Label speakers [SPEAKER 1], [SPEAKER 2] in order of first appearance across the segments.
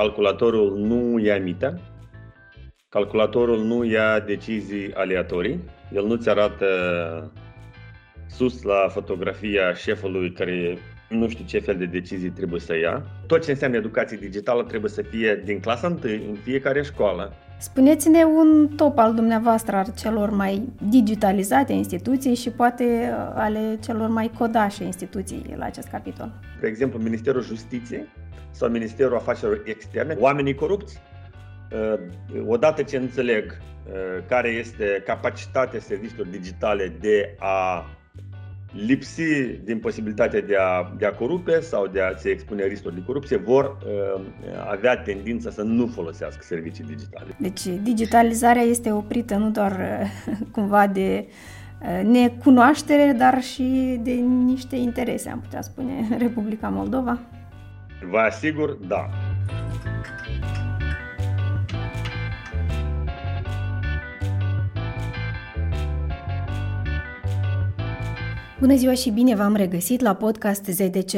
[SPEAKER 1] calculatorul nu ia mită, calculatorul nu ia decizii aleatorii, el nu-ți arată sus la fotografia șefului care nu știu ce fel de decizii trebuie să ia. Tot ce înseamnă educație digitală trebuie să fie din clasa 1 în fiecare școală.
[SPEAKER 2] Spuneți-ne un top al dumneavoastră al celor mai digitalizate instituții și poate uh, ale celor mai codașe instituții la acest capitol.
[SPEAKER 1] De exemplu, Ministerul Justiției sau Ministerul Afacerilor Externe, oamenii corupți. Uh, odată ce înțeleg uh, care este capacitatea serviciilor digitale de a lipsi din posibilitatea de a, de a corupe sau de a se expune riscuri de corupție, vor uh, avea tendința să nu folosească servicii digitale.
[SPEAKER 2] Deci digitalizarea este oprită nu doar uh, cumva de uh, necunoaștere, dar și de niște interese, am putea spune, Republica Moldova?
[SPEAKER 1] Vă asigur, da.
[SPEAKER 2] Bună ziua și bine v-am regăsit la podcast ZDC.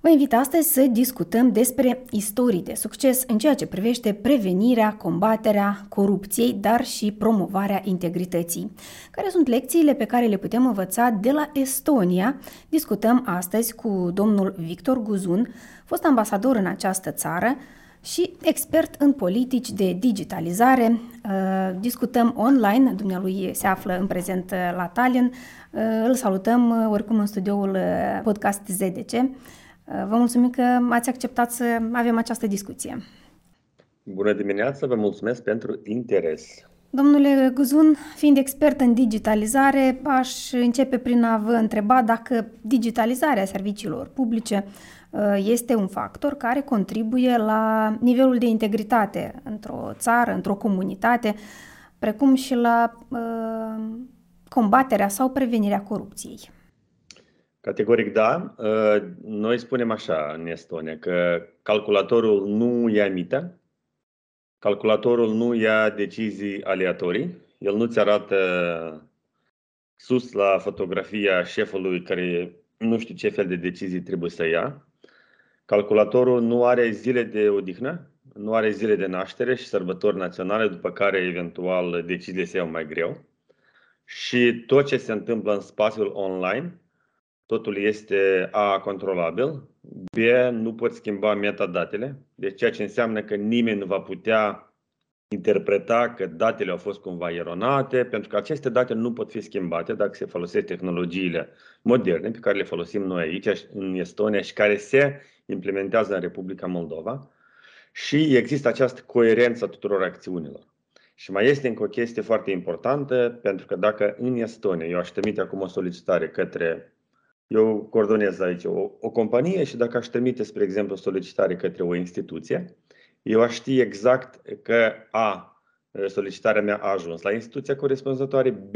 [SPEAKER 2] Vă invit astăzi să discutăm despre istorii de succes în ceea ce privește prevenirea, combaterea corupției, dar și promovarea integrității. Care sunt lecțiile pe care le putem învăța de la Estonia? Discutăm astăzi cu domnul Victor Guzun, fost ambasador în această țară, și expert în politici de digitalizare. Uh, discutăm online, dumnealui se află în prezent la Tallinn. Uh, îl salutăm uh, oricum în studioul podcast ZDC. Vă mulțumim că ați acceptat să avem această discuție.
[SPEAKER 1] Bună dimineața, vă mulțumesc pentru interes.
[SPEAKER 2] Domnule Guzun, fiind expert în digitalizare, aș începe prin a vă întreba dacă digitalizarea serviciilor publice Uh, este un factor care contribuie la nivelul de integritate într-o țară, într-o comunitate, precum și la uh, combaterea sau prevenirea corupției.
[SPEAKER 1] Categoric da. Uh, noi spunem așa în Estonia că calculatorul nu ia mită, calculatorul nu ia decizii aleatorii, el nu-ți arată sus la fotografia șefului care nu știu ce fel de decizii trebuie să ia, Calculatorul nu are zile de odihnă, nu are zile de naștere și sărbători naționale, după care eventual deciziile se iau mai greu. Și tot ce se întâmplă în spațiul online, totul este A, controlabil, B, nu pot schimba metadatele, deci ceea ce înseamnă că nimeni nu va putea interpreta că datele au fost cumva eronate, pentru că aceste date nu pot fi schimbate dacă se folosesc tehnologiile moderne pe care le folosim noi aici în Estonia și care se implementează în Republica Moldova și există această coerență a tuturor acțiunilor. Și mai este încă o chestie foarte importantă, pentru că dacă în Estonia eu aș trimite acum o solicitare către, eu coordonez aici o, o companie și dacă aș trimite, spre exemplu, o solicitare către o instituție, eu aș ști exact că A, solicitarea mea a ajuns la instituția corespunzătoare, B,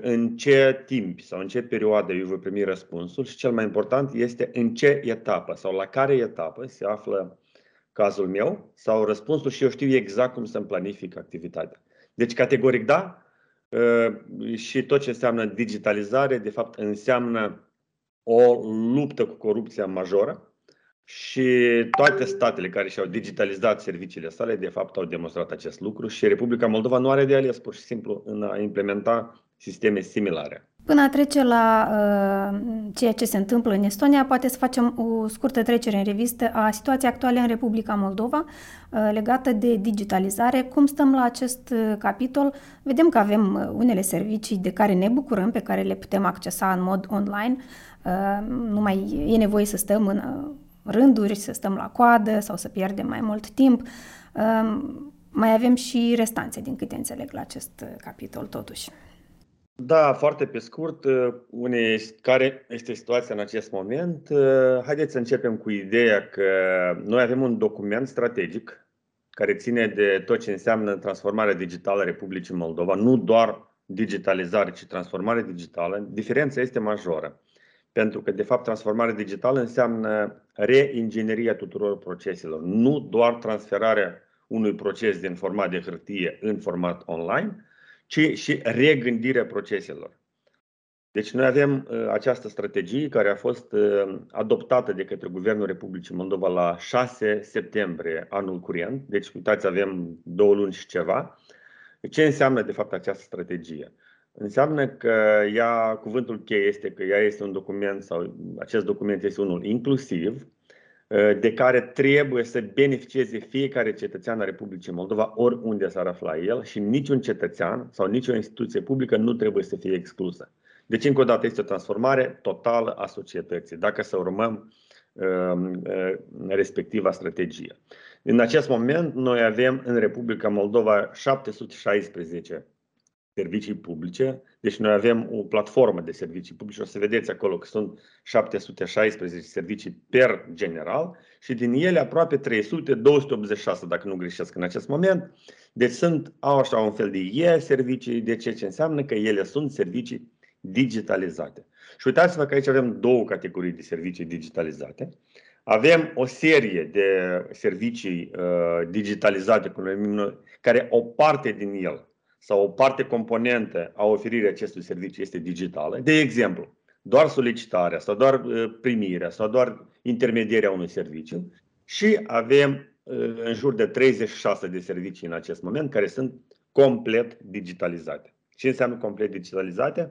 [SPEAKER 1] în ce timp sau în ce perioadă eu voi primi răspunsul și cel mai important este în ce etapă sau la care etapă se află cazul meu sau răspunsul și eu știu exact cum să-mi planific activitatea. Deci, categoric da, și tot ce înseamnă digitalizare, de fapt, înseamnă o luptă cu corupția majoră, și toate statele care și-au digitalizat serviciile sale, de fapt, au demonstrat acest lucru și Republica Moldova nu are de ales, pur și simplu, în a implementa sisteme similare.
[SPEAKER 2] Până a trece la uh, ceea ce se întâmplă în Estonia, poate să facem o scurtă trecere în revistă a situației actuale în Republica Moldova uh, legată de digitalizare. Cum stăm la acest uh, capitol? Vedem că avem uh, unele servicii de care ne bucurăm, pe care le putem accesa în mod online. Uh, nu mai e nevoie să stăm în uh, rânduri, să stăm la coadă sau să pierdem mai mult timp. Mai avem și restanțe, din câte înțeleg, la acest capitol, totuși.
[SPEAKER 1] Da, foarte pe scurt, une, care este situația în acest moment? Haideți să începem cu ideea că noi avem un document strategic care ține de tot ce înseamnă transformarea digitală a Republicii Moldova, nu doar digitalizare, ci transformare digitală. Diferența este majoră. Pentru că, de fapt, transformarea digitală înseamnă reingineria tuturor proceselor, nu doar transferarea unui proces din format de hârtie în format online, ci și regândirea proceselor. Deci noi avem uh, această strategie care a fost uh, adoptată de către Guvernul Republicii Moldova la 6 septembrie anul curent. Deci, uitați, avem două luni și ceva. Ce înseamnă de fapt această strategie? Înseamnă că ea, cuvântul cheie este că ea este un document sau acest document este unul inclusiv, uh, de care trebuie să beneficieze fiecare cetățean al Republicii Moldova, oriunde s-ar afla el, și niciun cetățean sau nicio instituție publică nu trebuie să fie exclusă. Deci, încă o dată, este o transformare totală a societății, dacă să urmăm um, uh, respectiva strategie. În acest moment, noi avem în Republica Moldova 716 servicii publice, deci noi avem o platformă de servicii publice, o să vedeți acolo că sunt 716 servicii per general și din ele aproape 300, 286 dacă nu greșesc în acest moment. Deci sunt, au așa un fel de e-servicii, de ce ce înseamnă că ele sunt servicii digitalizate. Și uitați-vă că aici avem două categorii de servicii digitalizate. Avem o serie de servicii uh, digitalizate, cum numim noi, care o parte din el sau o parte componentă a oferirii acestui serviciu este digitală. De exemplu, doar solicitarea sau doar uh, primirea sau doar intermedierea unui serviciu și avem uh, în jur de 36 de servicii în acest moment care sunt complet digitalizate. Ce înseamnă complet digitalizate?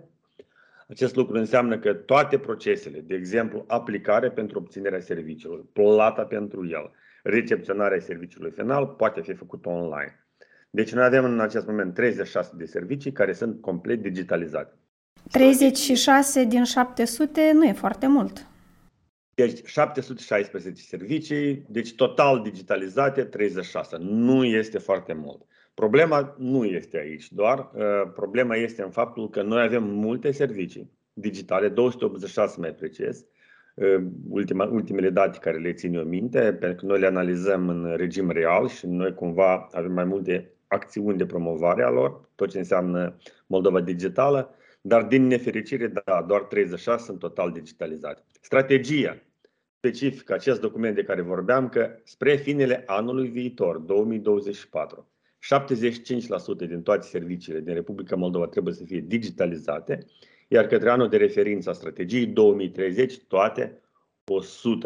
[SPEAKER 1] Acest lucru înseamnă că toate procesele, de exemplu, aplicare pentru obținerea serviciului, plata pentru el, recepționarea serviciului final, poate fi făcută online. Deci noi avem în acest moment 36 de servicii care sunt complet digitalizate.
[SPEAKER 2] 36 din 700 nu e foarte mult.
[SPEAKER 1] Deci 716 servicii, deci total digitalizate 36. Nu este foarte mult. Problema nu este aici doar, uh, problema este în faptul că noi avem multe servicii digitale, 286 mai precis, uh, ultima, ultimele date care le țin eu minte, pentru că noi le analizăm în regim real și noi cumva avem mai multe acțiuni de promovare a lor, tot ce înseamnă Moldova digitală, dar din nefericire, da, doar 36 sunt total digitalizate. Strategia specifică, acest document de care vorbeam, că spre finele anului viitor, 2024, 75% din toate serviciile din Republica Moldova trebuie să fie digitalizate, iar către anul de referință a strategiei 2030, toate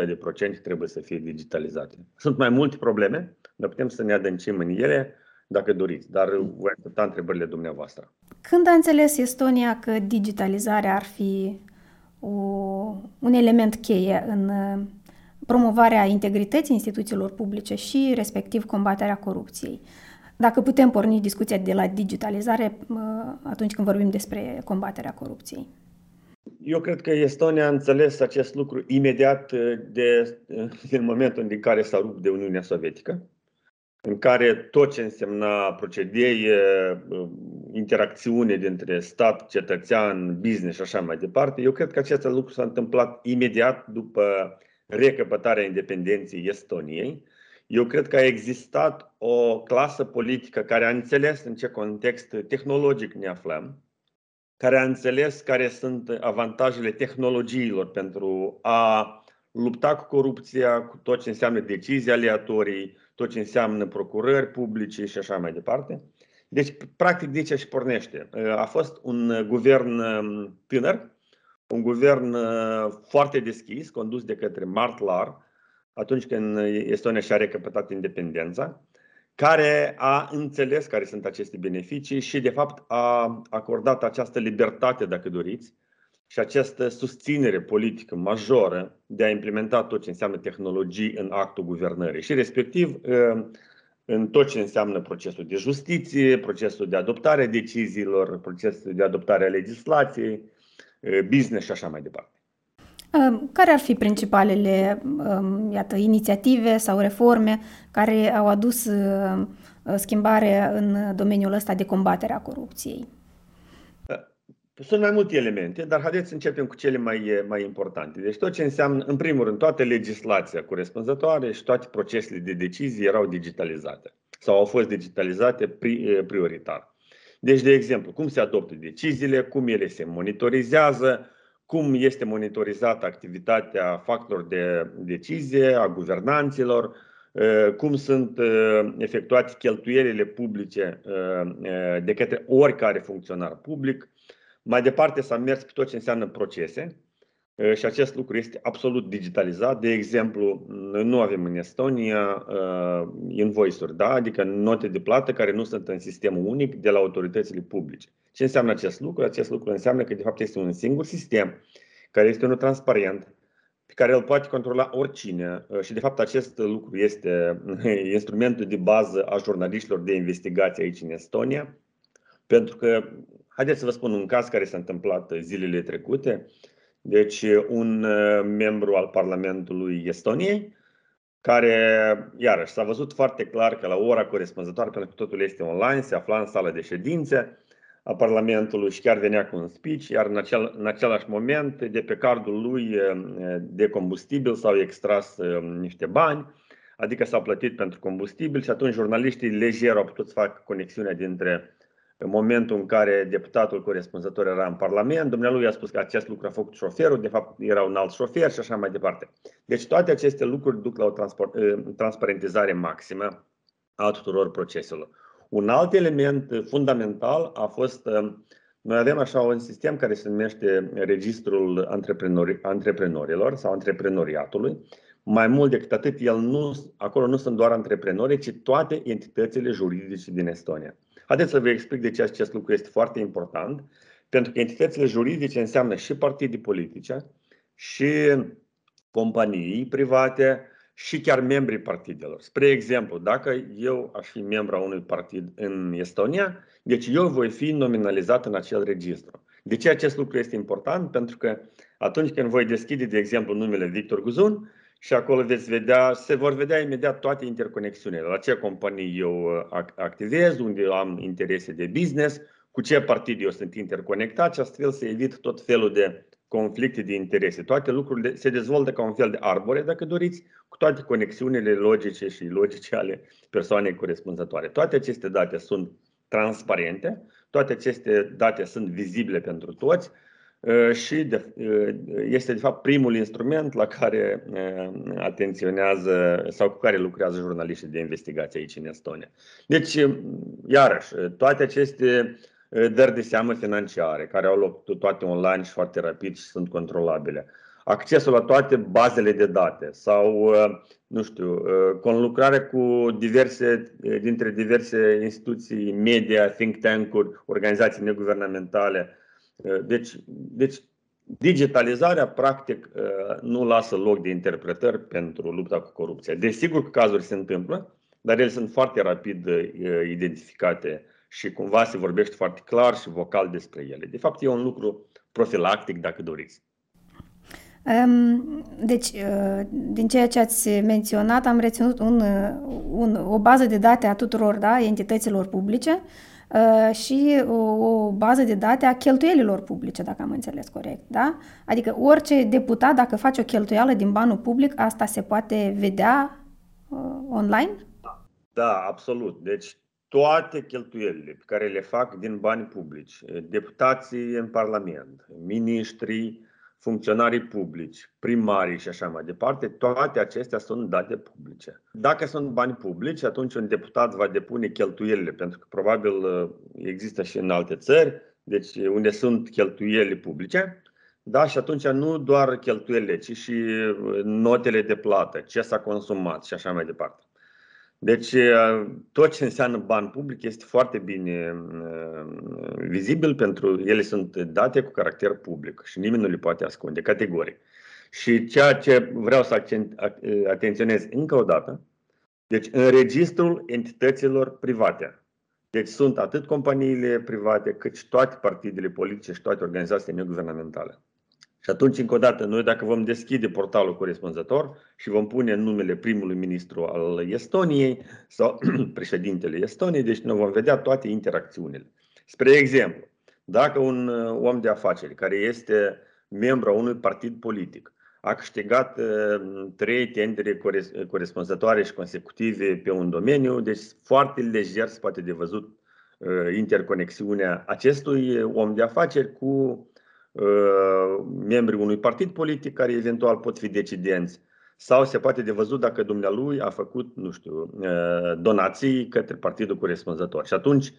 [SPEAKER 1] 100% de procente trebuie să fie digitalizate. Sunt mai multe probleme, dar putem să ne adâncim în ele dacă doriți, dar voi aștepta întrebările dumneavoastră.
[SPEAKER 2] Când a înțeles Estonia că digitalizarea ar fi o, un element cheie în uh, promovarea integrității instituțiilor publice și respectiv combaterea corupției? Dacă putem porni discuția de la digitalizare uh, atunci când vorbim despre combaterea corupției.
[SPEAKER 1] Eu cred că Estonia a înțeles acest lucru imediat uh, de, din momentul în care s-a rupt de Uniunea Sovietică în care tot ce însemna procedee, interacțiune dintre stat, cetățean, business și așa mai departe, eu cred că acest lucru s-a întâmplat imediat după recăpătarea independenței Estoniei. Eu cred că a existat o clasă politică care a înțeles în ce context tehnologic ne aflăm, care a înțeles care sunt avantajele tehnologiilor pentru a lupta cu corupția, cu tot ce înseamnă decizii aleatorii, tot ce înseamnă procurări publice și așa mai departe. Deci, practic, de ce și pornește? A fost un guvern um, tânăr, un guvern uh, foarte deschis, condus de către Mart Lar, atunci când Estonia și-a recăpătat independența, care a înțeles care sunt aceste beneficii și, de fapt, a acordat această libertate, dacă doriți, și această susținere politică majoră de a implementa tot ce înseamnă tehnologii în actul guvernării și respectiv ă, în tot ce înseamnă procesul de justiție, procesul de adoptare a deciziilor, procesul de adoptare a legislației, ă, business și așa mai departe.
[SPEAKER 2] Ă, care ar fi principalele iată, inițiative sau reforme care au adus schimbare în domeniul ăsta de combatere a corupției?
[SPEAKER 1] Sunt mai multe elemente, dar haideți să începem cu cele mai, mai importante. Deci tot ce înseamnă, în primul rând, toată legislația corespunzătoare și toate procesele de decizie erau digitalizate sau au fost digitalizate prioritar. Deci, de exemplu, cum se adoptă deciziile, cum ele se monitorizează, cum este monitorizată activitatea factorilor de decizie, a guvernanților, cum sunt efectuate cheltuielile publice de către oricare funcționar public, Mai departe s-a mers pe tot ce înseamnă procese uh, și acest lucru este absolut digitalizat. De exemplu, noi nu avem în Estonia uh, invoice-uri, da? adică note de plată care nu sunt în sistemul unic de la autoritățile publice. Ce înseamnă acest lucru? Acest lucru înseamnă că de fapt este un singur sistem care este unul transparent, pe care îl poate controla oricine uh, și de fapt acest lucru este instrumentul de bază a jurnaliștilor de investigație aici în Estonia, pentru că, haideți să vă spun un caz care s-a întâmplat zilele trecute, deci un uh, membru al Parlamentului Estoniei, care, iarăși, s-a văzut foarte clar că la ora corespunzătoare, pentru că totul este online, se afla în sală de ședințe, a Parlamentului și chiar venea cu un speech, iar în, acel, în același moment, de pe cardul lui de combustibil s-au extras niște bani, adică s-au plătit pentru combustibil și atunci jurnaliștii lejer au putut să facă conexiunea dintre momentul în care deputatul corespunzător era în Parlament, dumnealui a spus că acest lucru a făcut șoferul, de fapt era un alt șofer și așa mai departe. Deci toate aceste lucruri duc la o transparentizare maximă a tuturor proceselor. Un alt element fundamental a fost, uh, noi avem așa un sistem care se numește Registrul Antreprenori, Antreprenorilor sau Antreprenoriatului. Mai mult decât atât, el nu, acolo nu sunt doar antreprenori, ci toate entitățile juridice din Estonia. Haideți să vă explic de ce acest lucru este foarte important, pentru că entitățile juridice înseamnă și partide politice, și companii private, și chiar membrii partidelor. Spre exemplu, dacă eu aș fi membru a unui partid în Estonia, deci eu voi fi nominalizat în acel registru. De ce acest lucru este important? Pentru că atunci când voi deschide, de exemplu, numele Victor Guzun și acolo veți vedea, se vor vedea imediat toate interconexiunile, la ce companii eu uh, activez, unde eu am interese de business, cu ce partid eu sunt interconectat și astfel să evit tot felul de conflicte de interese. Toate lucrurile se dezvoltă ca un fel de arbore, dacă doriți, cu toate conexiunile logice și logice ale persoanei corespunzătoare. Toate aceste date sunt transparente, toate aceste date sunt vizibile pentru toți uh, și de, uh, este de fapt primul instrument la care uh, atenționează sau cu care lucrează jurnaliștii de investigație aici în Estonia. Deci, iarăși, toate aceste dări de seamă financiare, care au loc toate online și foarte rapid și sunt controlabile. Accesul la toate bazele de date sau, nu știu, conlucrare cu diverse, dintre diverse instituții media, think tank-uri, organizații neguvernamentale. Deci, deci digitalizarea, practic, nu lasă loc de interpretări pentru lupta cu corupția. Desigur că cazuri se întâmplă, dar ele sunt foarte rapid identificate și cumva se vorbește foarte clar și vocal despre ele. De fapt, e un lucru profilactic, dacă doriți.
[SPEAKER 2] Deci, uh, din ceea ce ați menționat, am reținut un, uh, un, o bază de date a tuturor da, entităților publice uh, și o, o bază de date a cheltuielilor publice, dacă am înțeles corect. Da? Adică orice deputat, dacă face o cheltuială din banul public, asta se poate vedea online?
[SPEAKER 1] Da, absolut. Deci toate cheltuielile pe care le fac din bani publici, deputații în Parlament, miniștrii, funcționarii publici, primarii și așa mai departe, toate acestea sunt date publice. Dacă sunt bani publici, atunci un deputat va depune cheltuielile, pentru că probabil uh, există și în alte țări, deci unde sunt cheltuielile publice, da, și atunci nu doar cheltuielile, ci și uh, notele de plată, ce s-a consumat și așa mai departe. Deci, uh, tot ce înseamnă bani public este foarte bine uh, vizibil pentru ele sunt date cu caracter public și nimeni nu le poate ascunde, categoric. Și ceea ce vreau să accent, uh, atenționez încă o dată, deci în registrul entităților private. Deci sunt atât companiile private, cât și toate partidele politice și toate organizațiile neguvernamentale. Și atunci, încă o dată, noi dacă vom deschide portalul corespunzător și vom pune numele primului ministru al Estoniei sau președintele Estoniei, deci noi vom vedea toate interacțiunile. Spre exemplu, dacă un uh, om de afaceri care este membru a unui partid politic a câștigat uh, trei tendere corespunzătoare și consecutive pe un domeniu, deci foarte lejer se poate de văzut uh, interconexiunea acestui om de afaceri cu Uh, membrii unui partid politic care eventual pot fi decidenți sau se poate de văzut dacă dumnealui a făcut, nu știu, uh, donații către partidul corespunzător. Și atunci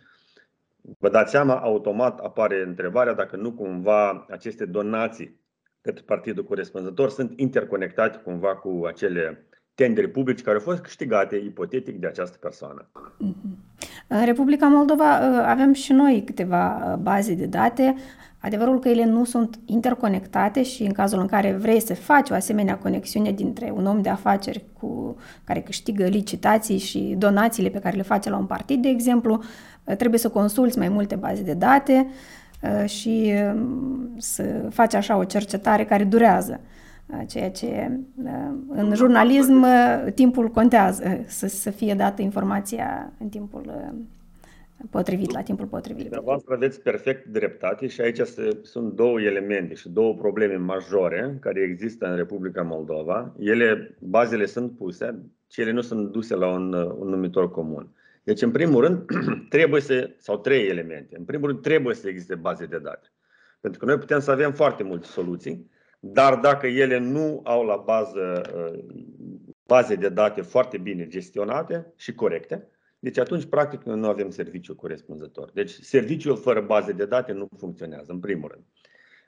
[SPEAKER 1] vă dați seama, automat apare întrebarea dacă nu cumva aceste donații către partidul corespunzător sunt interconectate cumva cu acele tendere publice care au fost câștigate ipotetic de această persoană.
[SPEAKER 2] În Republica Moldova ă, avem și noi câteva ă, baze de date. Adevărul că ele nu sunt interconectate și în cazul în care vrei să faci o asemenea conexiune dintre un om de afaceri cu care câștigă licitații și donațiile pe care le face la un partid, de exemplu, ă, trebuie să consulți mai multe baze de date și să faci așa o cercetare care durează ceea ce în jurnalism timpul contează, să, să fie dată informația în timpul potrivit, la timpul potrivit.
[SPEAKER 1] Dumneavoastră aveți perfect dreptate și aici sunt două elemente și două probleme majore care există în Republica Moldova. Ele, bazele sunt puse, cele nu sunt duse la un, un numitor comun. Deci, în primul rând, trebuie să, sau trei elemente. În primul rând, trebuie să existe baze de date. Pentru că noi putem să avem foarte multe soluții, dar dacă ele nu au la bază uh, baze de date foarte bine gestionate și corecte, deci atunci, practic, noi nu avem serviciu corespunzător. Deci, serviciul fără baze de date nu funcționează, în primul rând.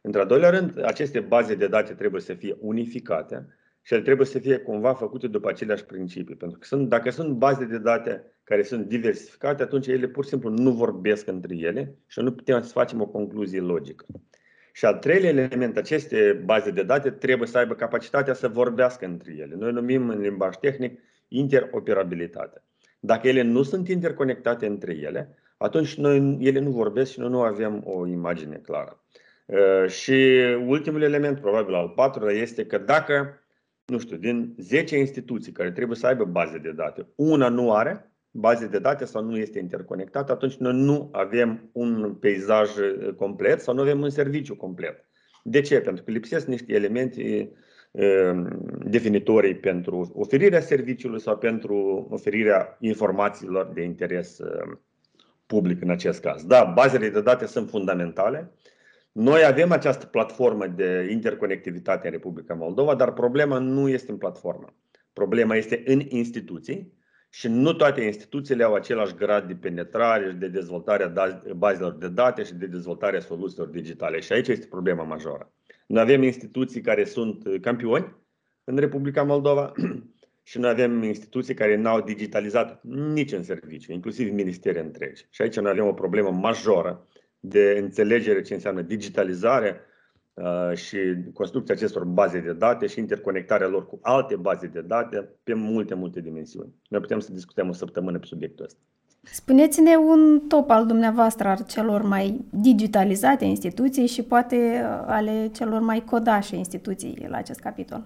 [SPEAKER 1] Într-al doilea rând, aceste baze de date trebuie să fie unificate și ele trebuie să fie cumva făcute după aceleași principii. Pentru că sunt, dacă sunt baze de date care sunt diversificate, atunci ele pur și simplu nu vorbesc între ele și nu putem să facem o concluzie logică. Și al treilea element, aceste baze de date trebuie să aibă capacitatea să vorbească între ele. Noi numim în limbaj tehnic interoperabilitate. Dacă ele nu sunt interconectate între ele, atunci noi, ele nu vorbesc și noi nu avem o imagine clară. Uh, și ultimul element, probabil al patrulea, este că dacă, nu știu, din 10 instituții care trebuie să aibă baze de date, una nu are, baze de date sau nu este interconectat, atunci noi nu avem un peisaj uh, complet sau nu avem un serviciu complet. De ce? Pentru că lipsesc niște elemente uh, definitorii pentru oferirea serviciului sau pentru oferirea informațiilor de interes uh, public în acest caz. Da, bazele de date sunt fundamentale. Noi avem această platformă de interconectivitate în Republica Moldova, dar problema nu este în platformă. Problema este în instituții și nu toate instituțiile au același grad de penetrare și de dezvoltare a bazelor de date și de dezvoltarea soluțiilor digitale. Și aici este problema majoră. Noi avem instituții care sunt campioni în Republica Moldova și noi avem instituții care n-au digitalizat nici în serviciu, inclusiv ministere întregi. Și aici noi avem o problemă majoră de înțelegere ce înseamnă digitalizare Uh, și construcția acestor baze de date și interconectarea lor cu alte baze de date pe multe, multe dimensiuni. Noi putem să discutăm o săptămână pe subiectul ăsta.
[SPEAKER 2] Spuneți-ne un top al dumneavoastră al celor mai digitalizate instituții și poate uh, ale celor mai codașe instituții la acest capitol.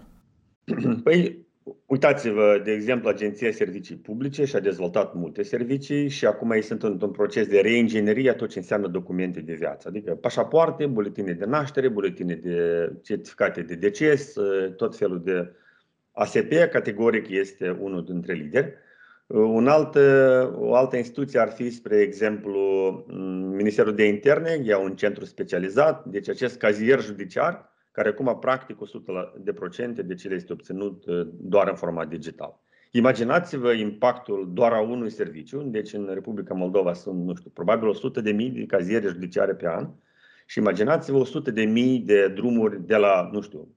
[SPEAKER 1] Păi, Uitați-vă, de exemplu, Agenția Servicii Publice și-a dezvoltat multe servicii și acum ei sunt într-un proces de reinginerie a tot ce înseamnă documente de viață, adică pașapoarte, buletine de naștere, buletine de certificate de deces, tot felul de ASP, categoric este unul dintre lideri. Un alt, o altă instituție ar fi, spre exemplu, Ministerul de Interne, e un centru specializat, deci acest cazier judiciar care acum practic 100% de procente de cele este obținut uh, doar în format digital. Imaginați-vă impactul doar a unui serviciu, deci în Republica Moldova sunt, nu știu, probabil 100 de mii de caziere judiciare pe an și imaginați-vă 100 de mii de drumuri de la, nu știu,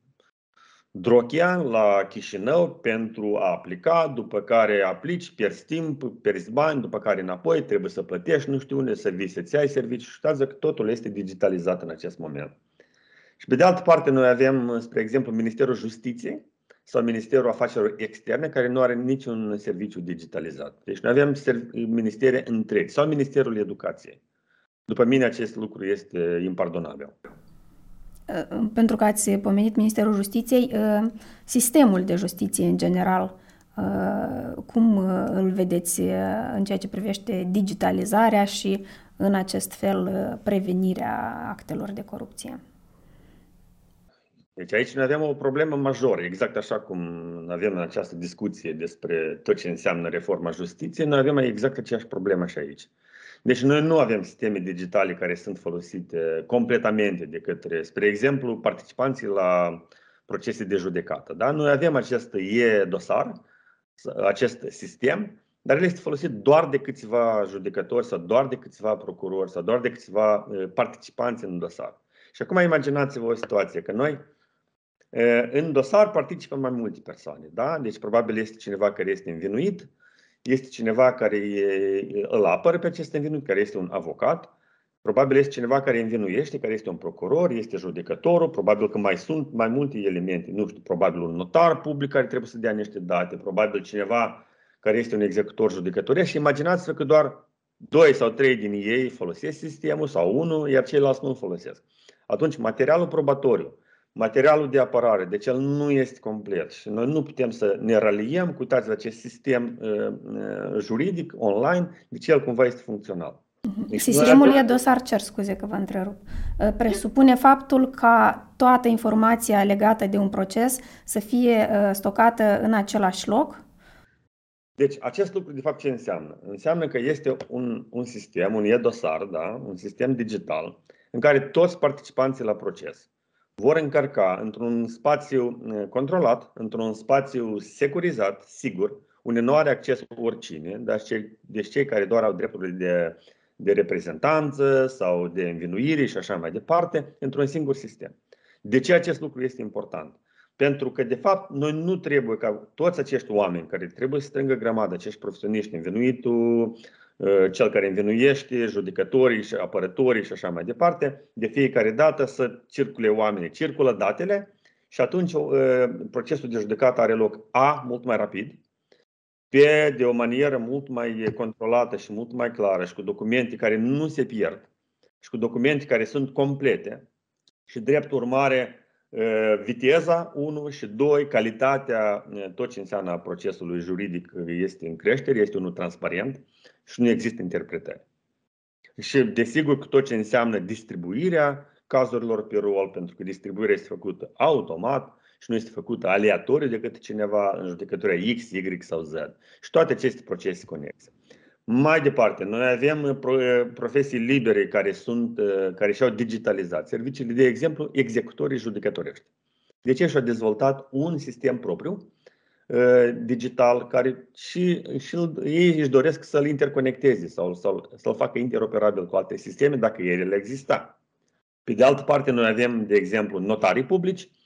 [SPEAKER 1] Drochia la Chișinău pentru a aplica, după care aplici, pierzi timp, pierzi bani, după care înapoi trebuie să plătești, nu știu unde, să vii să-ți ai serviciu și uitați că totul este digitalizat în acest moment. Și pe de altă parte, noi avem, spre exemplu, Ministerul Justiției sau Ministerul Afacerilor Externe, care nu are niciun serviciu digitalizat. Deci noi avem ministere întregi sau Ministerul Educației. După mine, acest lucru este impardonabil.
[SPEAKER 2] Uh, pentru că ați pomenit Ministerul Justiției, uh, sistemul de justiție în general, uh, cum îl vedeți în ceea ce privește digitalizarea și în acest fel prevenirea actelor de corupție?
[SPEAKER 1] Deci aici noi avem o problemă majoră, exact așa cum avem în această discuție despre tot ce înseamnă reforma justiției, noi avem exact aceeași problemă și aici. Deci noi nu avem sisteme digitale care sunt folosite completamente de către, spre exemplu, participanții la procese de judecată. Da? Noi avem acest e-dosar, acest sistem, dar el este folosit doar de câțiva judecători sau doar de câțiva procurori sau doar de câțiva participanți în dosar. Și acum imaginați-vă o situație, că noi în dosar participă mai multe persoane. Da? Deci probabil este cineva care este învinuit, este cineva care îl apără pe acest învinuit, care este un avocat, probabil este cineva care învinuiește, care este un procuror, este judecătorul, probabil că mai sunt mai multe elemente, nu știu, probabil un notar public care trebuie să dea niște date, probabil cineva care este un executor judecător. și imaginați-vă că doar doi sau trei din ei folosesc sistemul sau unul, iar ceilalți nu îl folosesc. Atunci, materialul probatoriu, materialul de apărare, deci el nu este complet și noi nu putem să ne raliem cu uitați acest sistem uh, uh, juridic online, deci el cumva este funcțional.
[SPEAKER 2] Mhm. Deci Sistemul e dosar, cer scuze că vă întrerup. Uh, presupune faptul ca toată informația legată de un proces să fie stocată în același loc?
[SPEAKER 1] Deci, acest lucru, de fapt, ce înseamnă? Înseamnă că este un, un sistem, un e-dosar, da? un sistem digital, în care toți participanții la proces vor încărca într-un spațiu eh, controlat, într-un spațiu securizat, sigur, unde nu are acces oricine, dar cei, deci cei care doar au drepturile de, de reprezentanță sau de învinuire și așa mai departe, într-un singur sistem. De ce acest lucru este important? Pentru că, de fapt, noi nu trebuie ca toți acești oameni care trebuie să strângă grămadă, acești profesioniști, învinuitul, Uh, cel care învinuiește, judecătorii și apărătorii și așa mai departe, de fiecare dată să circule oamenii, circulă datele și atunci uh, procesul de judecată are loc A, mult mai rapid, pe de o manieră mult mai controlată și mult mai clară și cu documente care nu se pierd și cu documente care sunt complete și drept urmare uh, viteza 1 și 2, calitatea, tot ce înseamnă procesului juridic este în creștere, este unul transparent și nu există interpretări. Și desigur că tot ce înseamnă distribuirea cazurilor pe rol, pentru că distribuirea este făcută automat și nu este făcută aleatoriu de către cineva în judecătura X, Y sau Z. Și toate aceste procese conexe. Mai departe, noi avem profesii libere care, sunt, care și-au digitalizat serviciile, de exemplu, executorii judecătorești. De ce și-au dezvoltat un sistem propriu Uh, digital care și, și ei își doresc să-l interconecteze sau, sau să-l facă interoperabil cu alte sisteme dacă ele exista. Pe de altă parte, noi avem, de exemplu, notarii publici uh,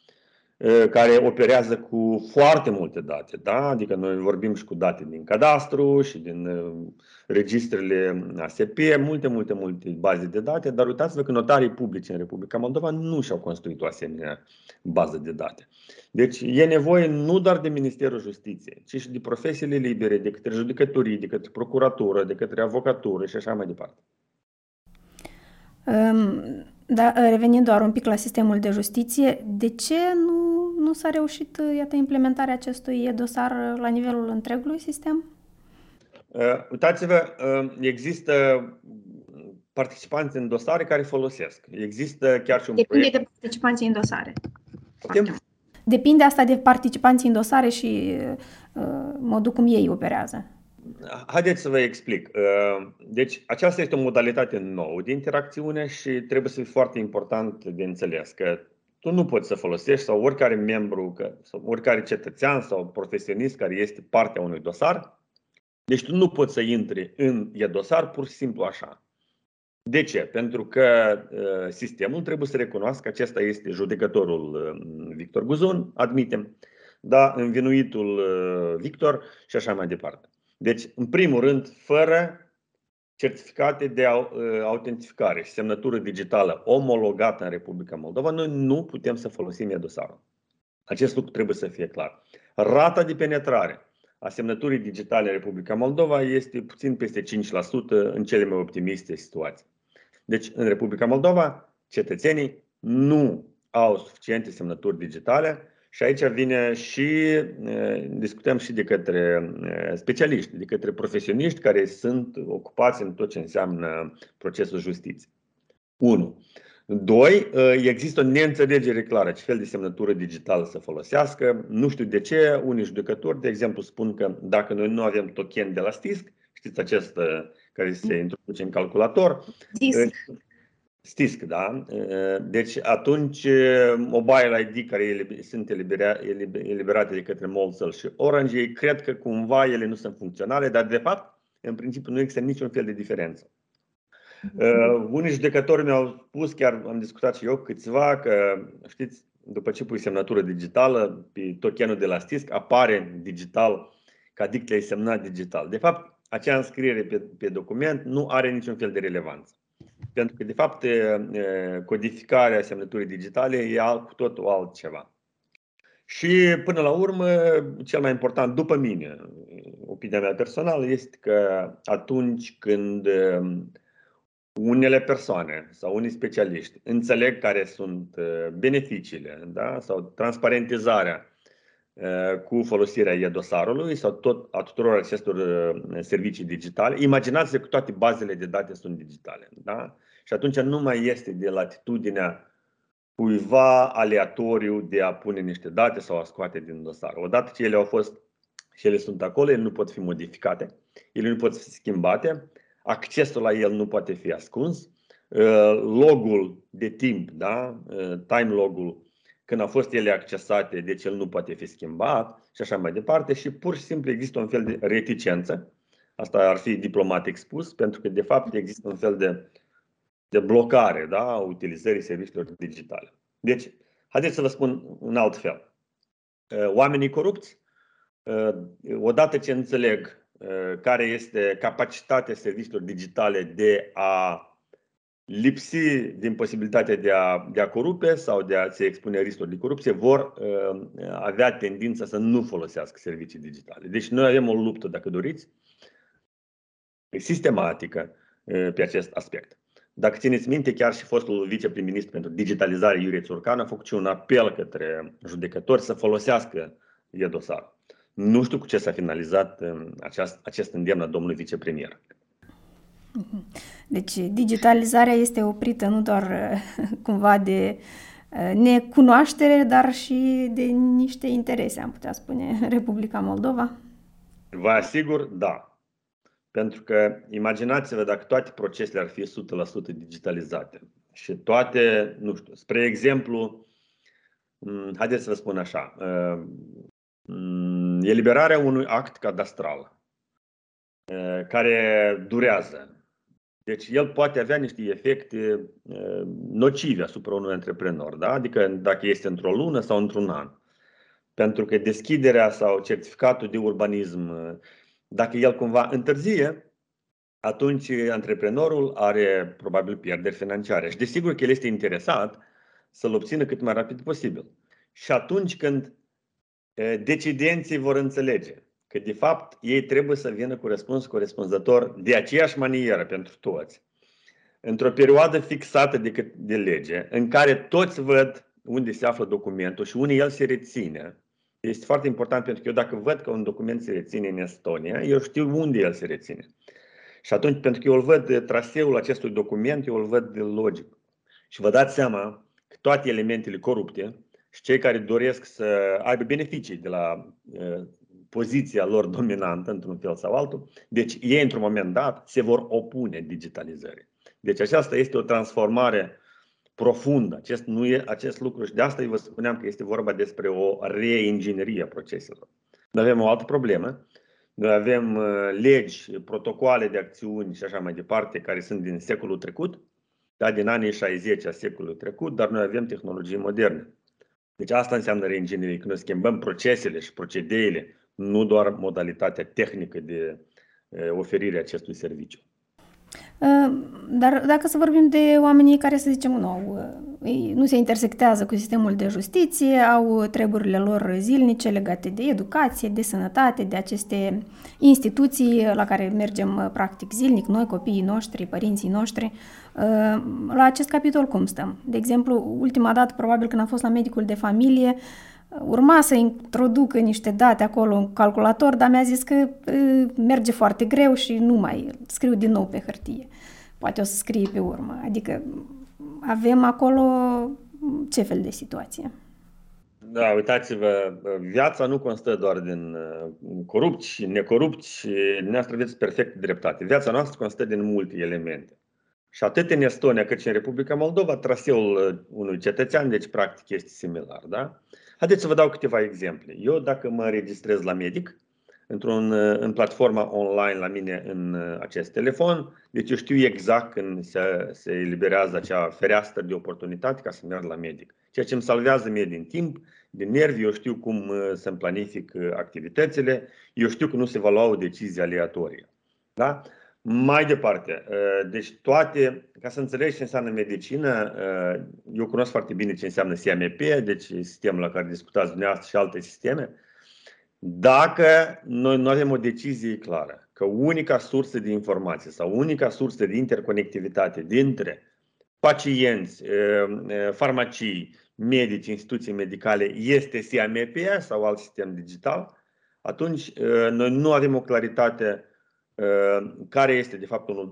[SPEAKER 1] care operează cu foarte multe date. Da? Adică noi vorbim și cu date din cadastru și din uh, registrele ASP, multe, multe, multe baze de date, dar uitați-vă că notarii publici în Republica Moldova nu și-au construit o asemenea bază de date. Deci e nevoie nu doar de Ministerul Justiției, ci și de profesiile libere, de către judecătorii, de către procuratură, de către avocatură și așa mai departe.
[SPEAKER 2] Da, revenind doar un pic la sistemul de justiție, de ce nu, nu s-a reușit iată, implementarea acestui dosar la nivelul întregului sistem?
[SPEAKER 1] Uh, uitați-vă, uh, există participanți în dosare care folosesc. Există chiar și un
[SPEAKER 2] Depinde proiect. de participanții în dosare. Depinde asta de participanții în dosare și uh, modul cum ei operează.
[SPEAKER 1] Haideți să vă explic. Uh, deci, aceasta este o modalitate nouă de interacțiune și trebuie să fie foarte important de înțeles că tu nu poți să folosești sau oricare membru, sau oricare cetățean sau profesionist care este partea unui dosar. Deci tu nu poți să intri în e-dosar pur și simplu așa. De ce? Pentru că uh, sistemul trebuie să recunoască că acesta este judecătorul uh, Victor Guzun, admitem, da, învinuitul uh, Victor și așa mai departe. Deci, în primul rând, fără certificate de autentificare și semnătură digitală omologată în Republica Moldova, noi nu putem să folosim e-dosarul. Acest lucru trebuie să fie clar. Rata de penetrare a semnăturii digitale în Republica Moldova este puțin peste 5% în cele mai optimiste situații. Deci, în Republica Moldova, cetățenii nu au suficiente semnături digitale și aici vine și, discutăm și de către specialiști, de către profesioniști care sunt ocupați în tot ce înseamnă procesul justiției. 1. Doi, există o neînțelegere clară ce fel de semnătură digitală să folosească. Nu știu de ce, unii judecători, de exemplu, spun că dacă noi nu avem token de la STISC, știți acest care se introduce în calculator.
[SPEAKER 2] DISC.
[SPEAKER 1] Stisc, da? Deci atunci Mobile ID care sunt eliberate de către Molcel și Orange, ei cred că cumva ele nu sunt funcționale, dar de fapt, în principiu, nu există niciun fel de diferență. Uh, unii judecători mi-au spus, chiar am discutat și eu câțiva, că știți, după ce pui semnătură digitală pe tokenul de la Stisc, apare digital ca dictele semnat digital. De fapt, acea înscriere pe, pe document nu are niciun fel de relevanță. Pentru că, de fapt, codificarea semnăturii digitale e cu totul altceva. Și, până la urmă, cel mai important, după mine, opinia mea personală, este că atunci când unele persoane sau unii specialiști înțeleg care sunt beneficiile da? sau transparentizarea cu folosirea e-dosarului sau tot, a tuturor acestor servicii digitale, imaginați-vă că toate bazele de date sunt digitale. Da? Și atunci nu mai este de latitudinea cuiva aleatoriu de a pune niște date sau a scoate din dosar. Odată ce ele au fost și ele sunt acolo, ele nu pot fi modificate, ele nu pot fi schimbate, accesul la el nu poate fi ascuns, uh, logul de timp, da? Uh, time logul, când au fost ele accesate, deci el nu poate fi schimbat și așa mai departe și pur și simplu există un fel de reticență. Asta ar fi diplomatic spus, pentru că de fapt există un fel de de blocare da, a utilizării serviciilor digitale. Deci, haideți să vă spun în alt fel. Uh, oamenii corupți, uh, odată ce înțeleg uh, care este capacitatea serviciilor digitale de a lipsi din posibilitatea de a, de a corupe sau de a se expune riscuri de corupție, vor avea tendința să nu folosească servicii digitale. Deci noi avem o luptă, dacă doriți, sistematică pe acest aspect. Dacă țineți minte, chiar și fostul viceprim-ministru pentru digitalizare, Iurie Țurcan, a făcut și un apel către judecători să folosească e-dosar. Nu știu cu ce s-a finalizat um, acest, acest îndemn a domnului vicepremier.
[SPEAKER 2] Deci digitalizarea este oprită nu doar cumva de uh, necunoaștere, dar și de niște interese, am putea spune, Republica Moldova?
[SPEAKER 1] Vă asigur, da. Pentru că imaginați-vă dacă toate procesele ar fi 100% digitalizate și toate, nu știu, spre exemplu, mm, haideți să vă spun așa, uh, mm, eliberarea unui act cadastral uh, care durează. Deci el poate avea niște efecte uh, nocive asupra unui antreprenor, da? adică dacă este într-o lună sau într-un an. Pentru că deschiderea sau certificatul de urbanism dacă el cumva întârzie, atunci antreprenorul are probabil pierderi financiare. Și desigur că el este interesat să-l obțină cât mai rapid posibil. Și atunci când decidenții vor înțelege că de fapt ei trebuie să vină cu răspuns corespunzător de aceeași manieră pentru toți, într-o perioadă fixată de, de lege, în care toți văd unde se află documentul și unde el se reține, este foarte important pentru că eu dacă văd că un document se reține în Estonia, eu știu unde el se reține. Și atunci, pentru că eu îl văd traseul acestui document, eu îl văd logic. Și vă dați seama că toate elementele corupte și cei care doresc să aibă beneficii de la uh, poziția lor dominantă, într-un fel sau altul, deci ei, într-un moment dat, se vor opune digitalizării. Deci aceasta este o transformare profund. Acest, nu e, acest lucru și de asta vă spuneam că este vorba despre o reinginerie a proceselor. Noi avem o altă problemă. Noi avem uh, legi, protocoale de acțiuni și așa mai departe, care sunt din secolul trecut, da, din anii 60 a secolului trecut, dar noi avem tehnologii moderne. Deci asta înseamnă reinginerie, când noi schimbăm procesele și procedeile, nu doar modalitatea tehnică de uh, oferire acestui serviciu.
[SPEAKER 2] Ă, dar dacă să vorbim de oamenii care, să zicem, nu, nu se intersectează cu sistemul de justiție, au treburile lor zilnice legate de educație, de sănătate, de aceste instituții la care mergem practic zilnic, noi, copiii noștri, părinții noștri, ă, la acest capitol cum stăm? De exemplu, ultima dată, probabil când am fost la medicul de familie, urma să introducă niște date acolo în calculator, dar mi-a zis că merge foarte greu și nu mai scriu din nou pe hârtie. Poate o să scrie pe urmă. Adică avem acolo ce fel de situație?
[SPEAKER 1] Da, uitați-vă, viața nu constă doar din corupți și necorupți și dumneavoastră aveți perfect dreptate. Viața noastră constă din multe elemente. Și atât în Estonia cât și în Republica Moldova, traseul unui cetățean, deci practic este similar. Da? Haideți să vă dau câteva exemple. Eu dacă mă înregistrez la medic, într-un, în platforma online la mine în acest telefon, deci eu știu exact când se, se eliberează acea fereastră de oportunitate ca să merg la medic. Ceea ce îmi salvează mie din timp, din nervi, eu știu cum să-mi planific activitățile, eu știu că nu se va lua o decizie aleatorie. Da? Mai departe, deci toate, ca să înțelegi ce înseamnă medicină, eu cunosc foarte bine ce înseamnă CMP, deci sistemul la care discutați dumneavoastră și alte sisteme. Dacă noi nu avem o decizie clară că unica sursă de informație sau unica sursă de interconectivitate dintre pacienți, farmacii, medici, instituții medicale este CMP sau alt sistem digital, atunci noi nu avem o claritate care este de fapt o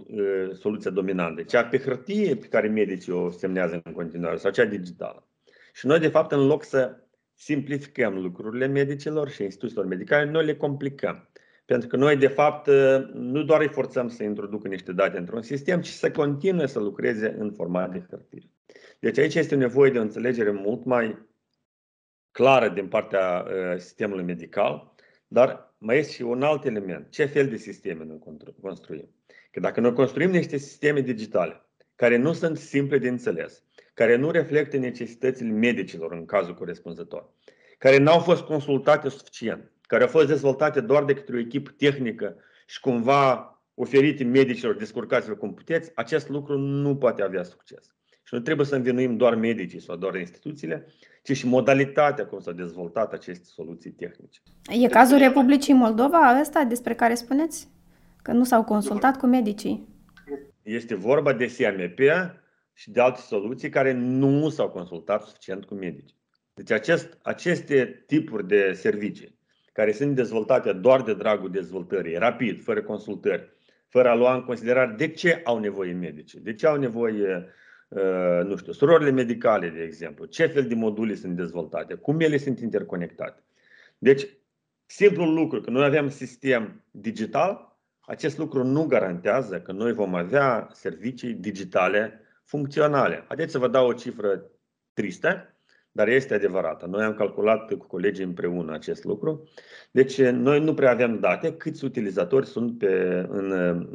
[SPEAKER 1] soluție dominantă, cea pe hârtie pe care medicii o semnează în continuare sau cea digitală. Și noi de fapt în loc să simplificăm lucrurile medicilor și instituțiilor medicale, noi le complicăm. Pentru că noi, de fapt, nu doar îi forțăm să introducă niște date într-un sistem, ci să continue să lucreze în format de hârtie. Deci aici este nevoie de o înțelegere mult mai clară din partea sistemului medical, dar mai este și un alt element. Ce fel de sisteme noi construim? Că dacă noi construim niște sisteme digitale care nu sunt simple de înțeles, care nu reflectă necesitățile medicilor în cazul corespunzător, care nu au fost consultate suficient, care au fost dezvoltate doar de către o echipă tehnică și cumva oferite medicilor, descurcați-vă cum puteți, acest lucru nu poate avea succes. Și nu trebuie să învinuim doar medicii sau doar instituțiile, ci și modalitatea cum s-au dezvoltat aceste soluții tehnice.
[SPEAKER 2] E cazul Republicii Moldova ăsta despre care spuneți? Că nu s-au consultat cu medicii?
[SPEAKER 1] Este vorba de CMP și de alte soluții care nu s-au consultat suficient cu medici. Deci acest, aceste tipuri de servicii care sunt dezvoltate doar de dragul dezvoltării, rapid, fără consultări, fără a lua în considerare de ce au nevoie medici, de ce au nevoie, uh, nu știu, surorile medicale, de exemplu, ce fel de module sunt dezvoltate, cum ele sunt interconectate. Deci, simplul lucru, că noi avem sistem digital, acest lucru nu garantează că noi vom avea servicii digitale funcționale. Haideți să vă dau o cifră tristă, dar este adevărată. Noi am calculat cu colegii împreună acest lucru. Deci noi nu prea avem date câți utilizatori sunt pe, în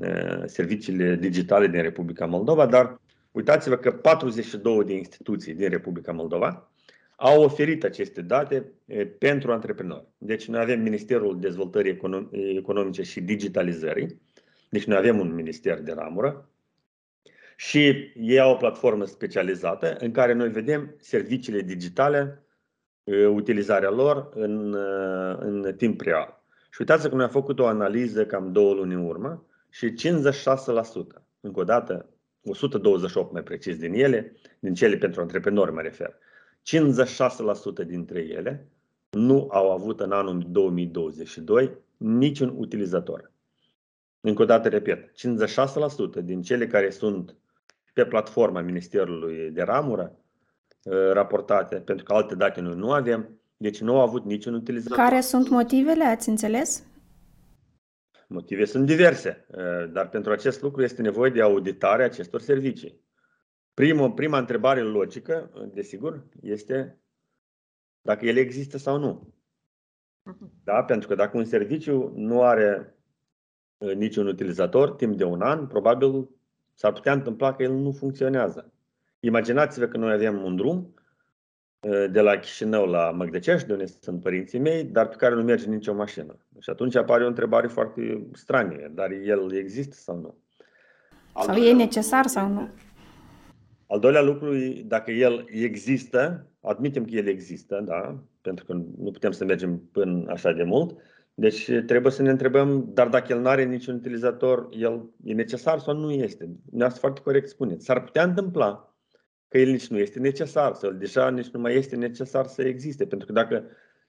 [SPEAKER 1] serviciile digitale din Republica Moldova, dar uitați-vă că 42 de instituții din Republica Moldova au oferit aceste date pentru antreprenori. Deci noi avem Ministerul Dezvoltării Economice și Digitalizării, deci noi avem un minister de ramură, și ei au o platformă specializată în care noi vedem serviciile digitale, utilizarea lor în, în timp real. Și uitați că noi am făcut o analiză cam două luni în urmă și 56%, încă o dată, 128 mai precis din ele, din cele pentru antreprenori mă refer, 56% dintre ele nu au avut în anul 2022 niciun utilizator. Încă o dată repet, 56% din cele care sunt pe platforma Ministerului de Ramură uh, raportate, pentru că alte date noi nu avem, deci nu au avut niciun utilizator.
[SPEAKER 2] Care sunt motivele, ați înțeles?
[SPEAKER 1] Motive sunt diverse, uh, dar pentru acest lucru este nevoie de auditare acestor servicii. Prima, prima întrebare logică, uh, desigur, este dacă ele există sau nu. Mhm. Da? Pentru că dacă un serviciu nu are niciun utilizator timp de un an, probabil s-ar putea întâmpla că el nu funcționează. Imaginați-vă că noi avem un drum de la Chișinău la Măgdecești, de unde sunt părinții mei, dar pe care nu merge nicio mașină. Și atunci apare o întrebare foarte stranie, dar el există sau nu?
[SPEAKER 2] Sau e necesar sau nu?
[SPEAKER 1] Al doilea lucru, dacă el există, admitem că el există, da, pentru că nu putem să mergem până așa de mult, deci trebuie să ne întrebăm, dar dacă el nu are niciun utilizator, el e necesar sau nu este? Ne-ați foarte corect spuneți. S-ar putea întâmpla că el nici nu este necesar, sau deja nici nu mai este necesar să existe. Pentru că dacă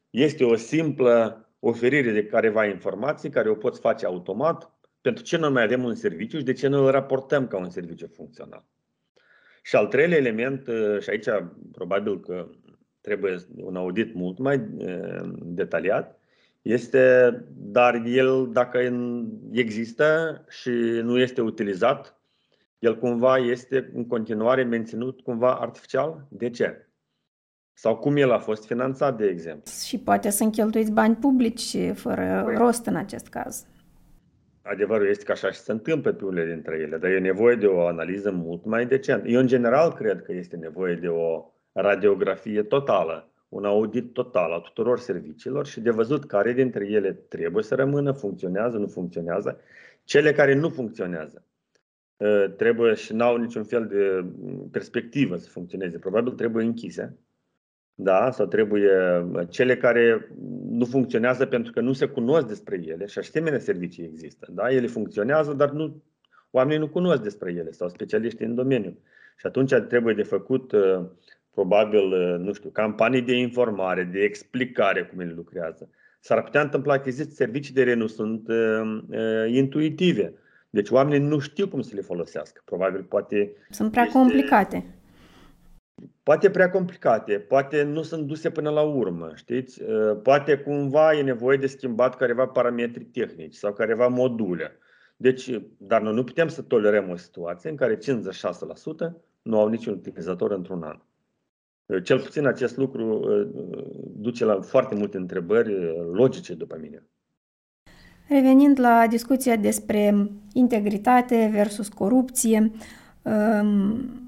[SPEAKER 1] este o simplă oferire de careva informații care o poți face automat, pentru ce noi mai avem un serviciu și de ce noi îl raportăm ca un serviciu funcțional. Și al treilea element, și aici probabil că trebuie un audit mult mai eh, detaliat, este, dar el, dacă există și nu este utilizat, el cumva este în continuare menținut cumva artificial? De ce? Sau cum el a fost finanțat, de exemplu?
[SPEAKER 2] Și poate sunt cheltuiți bani publici fără păi. rost în acest caz.
[SPEAKER 1] Adevărul este că așa și se întâmplă pe unele dintre ele, dar e nevoie de o analiză mult mai decentă. Eu, în general, cred că este nevoie de o radiografie totală, un audit total a tuturor serviciilor și de văzut care dintre ele trebuie să rămână, funcționează, nu funcționează, cele care nu funcționează ă, trebuie și n-au niciun fel de perspectivă să funcționeze. Probabil trebuie închise da? sau trebuie cele care nu funcționează pentru că nu se cunosc despre ele și asemenea servicii există. Da? Ele funcționează, dar nu, oamenii nu cunosc despre ele sau specialiștii în domeniu. Și atunci trebuie de făcut uh, probabil, uh, nu știu, campanii de informare, de explicare cum ele lucrează. S-ar putea întâmpla că există servicii de nu sunt uh, uh, intuitive. Deci oamenii nu știu cum să le folosească. Probabil poate...
[SPEAKER 2] Sunt prea este... complicate
[SPEAKER 1] poate prea complicate, poate nu sunt duse până la urmă, știți? Uh, poate cumva e nevoie de schimbat careva parametri tehnici sau careva module. Deci, dar noi nu putem să tolerăm o situație în care 56% nu au niciun utilizator într-un an. Uh, cel puțin acest lucru uh, duce la foarte multe întrebări logice după mine.
[SPEAKER 2] Revenind la discuția despre integritate versus corupție, um,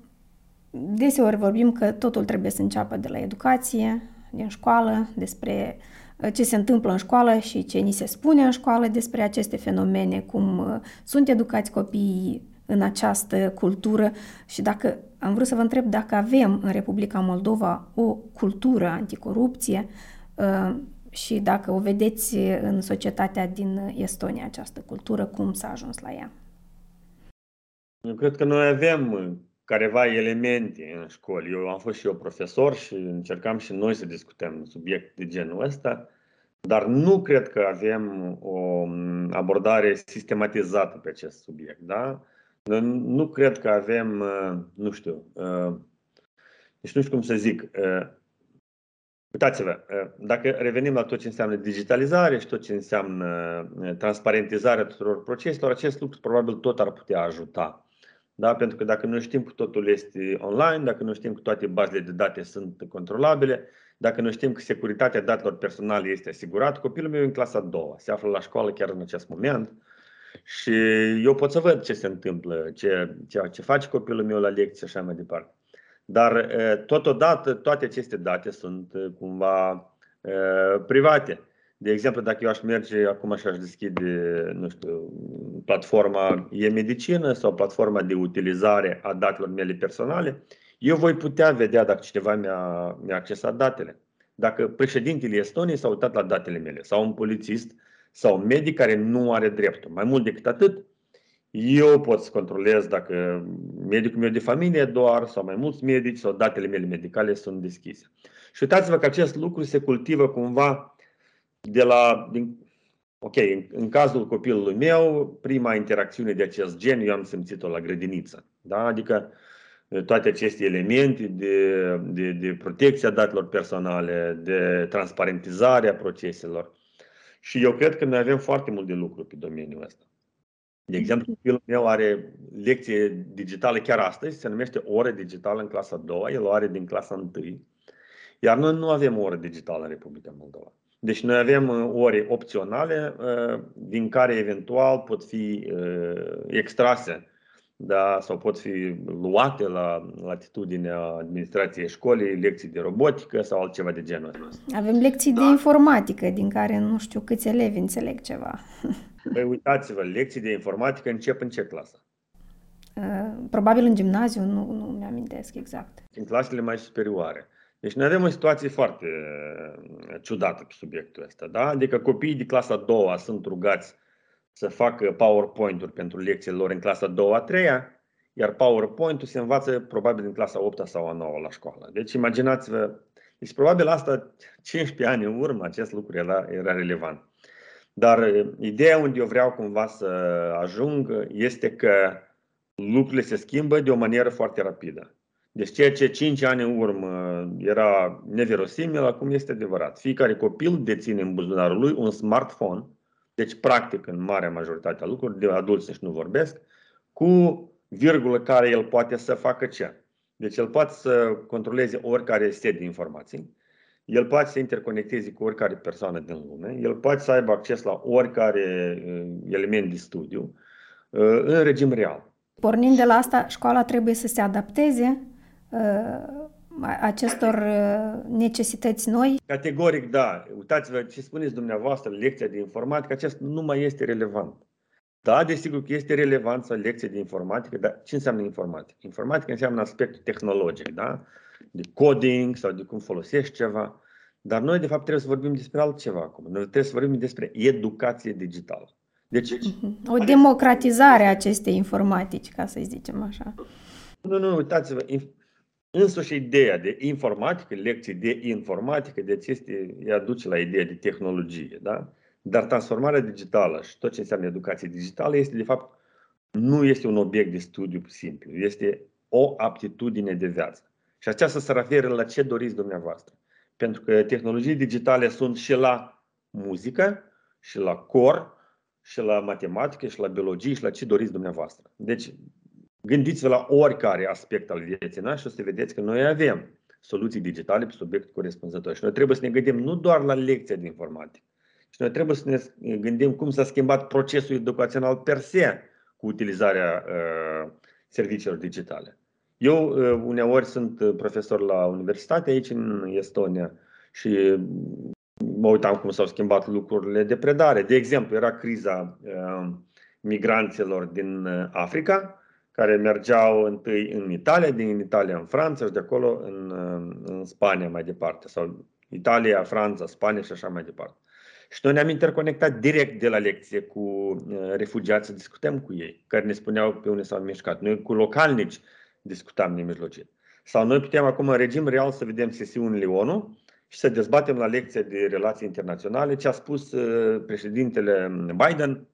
[SPEAKER 2] Deseori vorbim că totul trebuie să înceapă de la educație, din școală, despre uh, ce se întâmplă în școală și ce ni se spune în școală despre aceste fenomene, cum uh, sunt educați copiii în această cultură. Și dacă am vrut să vă întreb dacă avem în Republica Moldova o cultură anticorupție uh, și dacă o vedeți în societatea din Estonia această cultură, cum s-a ajuns la ea?
[SPEAKER 1] Eu cred că noi avem careva elemente în școli. Eu am fost și eu profesor și încercam și noi să discutăm subiecte de genul ăsta, dar nu cred că avem o abordare sistematizată pe acest subiect. Da? Nu cred că avem, uh, nu știu, uh, deci nu știu cum să zic, uh, Uitați-vă, dacă revenim la tot ce înseamnă digitalizare și tot ce înseamnă transparentizarea tuturor proceselor, acest lucru probabil tot ar putea ajuta da? Pentru că dacă nu știm că totul este online, dacă nu știm că toate bazele de date sunt controlabile, dacă nu știm că securitatea datelor personale este asigurată, copilul meu în clasa a doua, se află la școală chiar în acest moment și eu pot să văd ce se întâmplă, ce, ce, ce face copilul meu la lecție și așa mai departe. Dar totodată toate aceste date sunt cumva private. De exemplu, dacă eu aș merge acum și aș deschide, nu știu, platforma e-medicină sau platforma de utilizare a datelor mele personale, eu voi putea vedea dacă cineva mi-a, mi-a accesat datele. Dacă președintele Estoniei s-a uitat la datele mele sau un polițist sau un medic care nu are dreptul. Mai mult decât atât, eu pot să controlez dacă medicul meu de familie doar sau mai mulți medici sau datele mele medicale sunt deschise. Și uitați-vă că acest lucru se cultivă cumva de la, din, ok, în, în cazul copilului meu, prima interacțiune de acest gen eu am simțit-o la grădiniță. Da? Adică toate aceste elemente de, de, de protecția datelor personale, de transparentizare a proceselor. Și eu cred că noi avem foarte mult de lucru pe domeniul ăsta. De exemplu, copilul meu are lecție digitală chiar astăzi, se numește oră digitală în clasa a doua, el o are din clasa 1. Iar noi nu avem o oră digitală în Republica Moldova. Deci noi avem uh, ore opționale uh, din care eventual pot fi uh, extrase da, sau pot fi luate la latitudinea administrației școlii, lecții de robotică sau altceva de genul ăsta.
[SPEAKER 2] Avem lecții da. de informatică din care nu știu câți elevi înțeleg ceva.
[SPEAKER 1] Păi uitați-vă, lecții de informatică încep în ce clasă?
[SPEAKER 2] Probabil în gimnaziu, nu, nu mi-amintesc exact.
[SPEAKER 1] În clasele mai superioare. Deci noi avem o situație foarte uh, ciudată pe subiectul ăsta. Da? Adică copiii de clasa a doua sunt rugați să facă PowerPoint-uri pentru lecțiile lor în clasa a doua, a treia, iar PowerPoint-ul se învață probabil în clasa 8 sau a 9 la școală. Deci imaginați-vă, deci probabil asta 15 ani în urmă acest lucru era, era relevant. Dar uh, ideea unde eu vreau cumva să ajung este că lucrurile se schimbă de o manieră foarte rapidă. Deci ceea ce 5 ani în urmă era neverosimil, acum este adevărat. Fiecare copil deține în buzunarul lui un smartphone, deci practic în marea majoritate a lucrurilor, de adulți și nu vorbesc, cu virgulă care el poate să facă ce? Deci el poate să controleze oricare set de informații, el poate să interconecteze cu oricare persoană din lume, el poate să aibă acces la oricare uh, element de studiu uh, în regim real.
[SPEAKER 2] Pornind de la asta, școala trebuie să se adapteze uh, acestor necesități noi?
[SPEAKER 1] Categoric, da. Uitați-vă ce spuneți dumneavoastră, lecția de informatică, acest nu mai este relevant. Da, desigur că este relevant să lecție de informatică, dar ce înseamnă informatică? Informatică înseamnă aspectul tehnologic, da? de coding sau de cum folosești ceva. Dar noi, de fapt, trebuie să vorbim despre altceva acum. Noi trebuie să vorbim despre educație digitală.
[SPEAKER 2] Deci, mhm. o democratizare a acestei informatici, ca să zicem așa.
[SPEAKER 1] Nu, nu, uitați-vă, însuși ideea de informatică, lecții de informatică, deci este, ea duce la ideea de tehnologie, da? Dar transformarea digitală și tot ce înseamnă educație digitală este, de fapt, nu este un obiect de studiu simplu, este o aptitudine de viață. Și aceasta se referă la ce doriți dumneavoastră. Pentru că tehnologii digitale sunt și la muzică, și la cor, și la matematică, și la biologie, și la ce doriți dumneavoastră. Deci, gândiți-vă la oricare aspect al vieții noastre și o să vedeți că noi avem soluții digitale pe subiect corespunzător. Și noi trebuie să ne gândim nu doar la lecția de informatică, și noi trebuie să ne gândim cum s-a schimbat procesul educațional per se cu utilizarea uh, serviciilor digitale. Eu uh, uneori sunt uh, profesor la universitate aici în Estonia și mă uitam cum s-au schimbat lucrurile de predare. De exemplu, era criza uh, migranților din Africa, care mergeau întâi în Italia, din Italia în Franța și de acolo în, în Spania mai departe, sau Italia, Franța, Spania și așa mai departe. Și noi ne-am interconectat direct de la lecție cu refugiați să discutăm cu ei, care ne spuneau pe unde s-au mișcat. Noi cu localnici discutam nemijlocit. Sau noi putem acum în regim real să vedem sesiunile ONU și să dezbatem la lecția de relații internaționale ce a spus uh, președintele Biden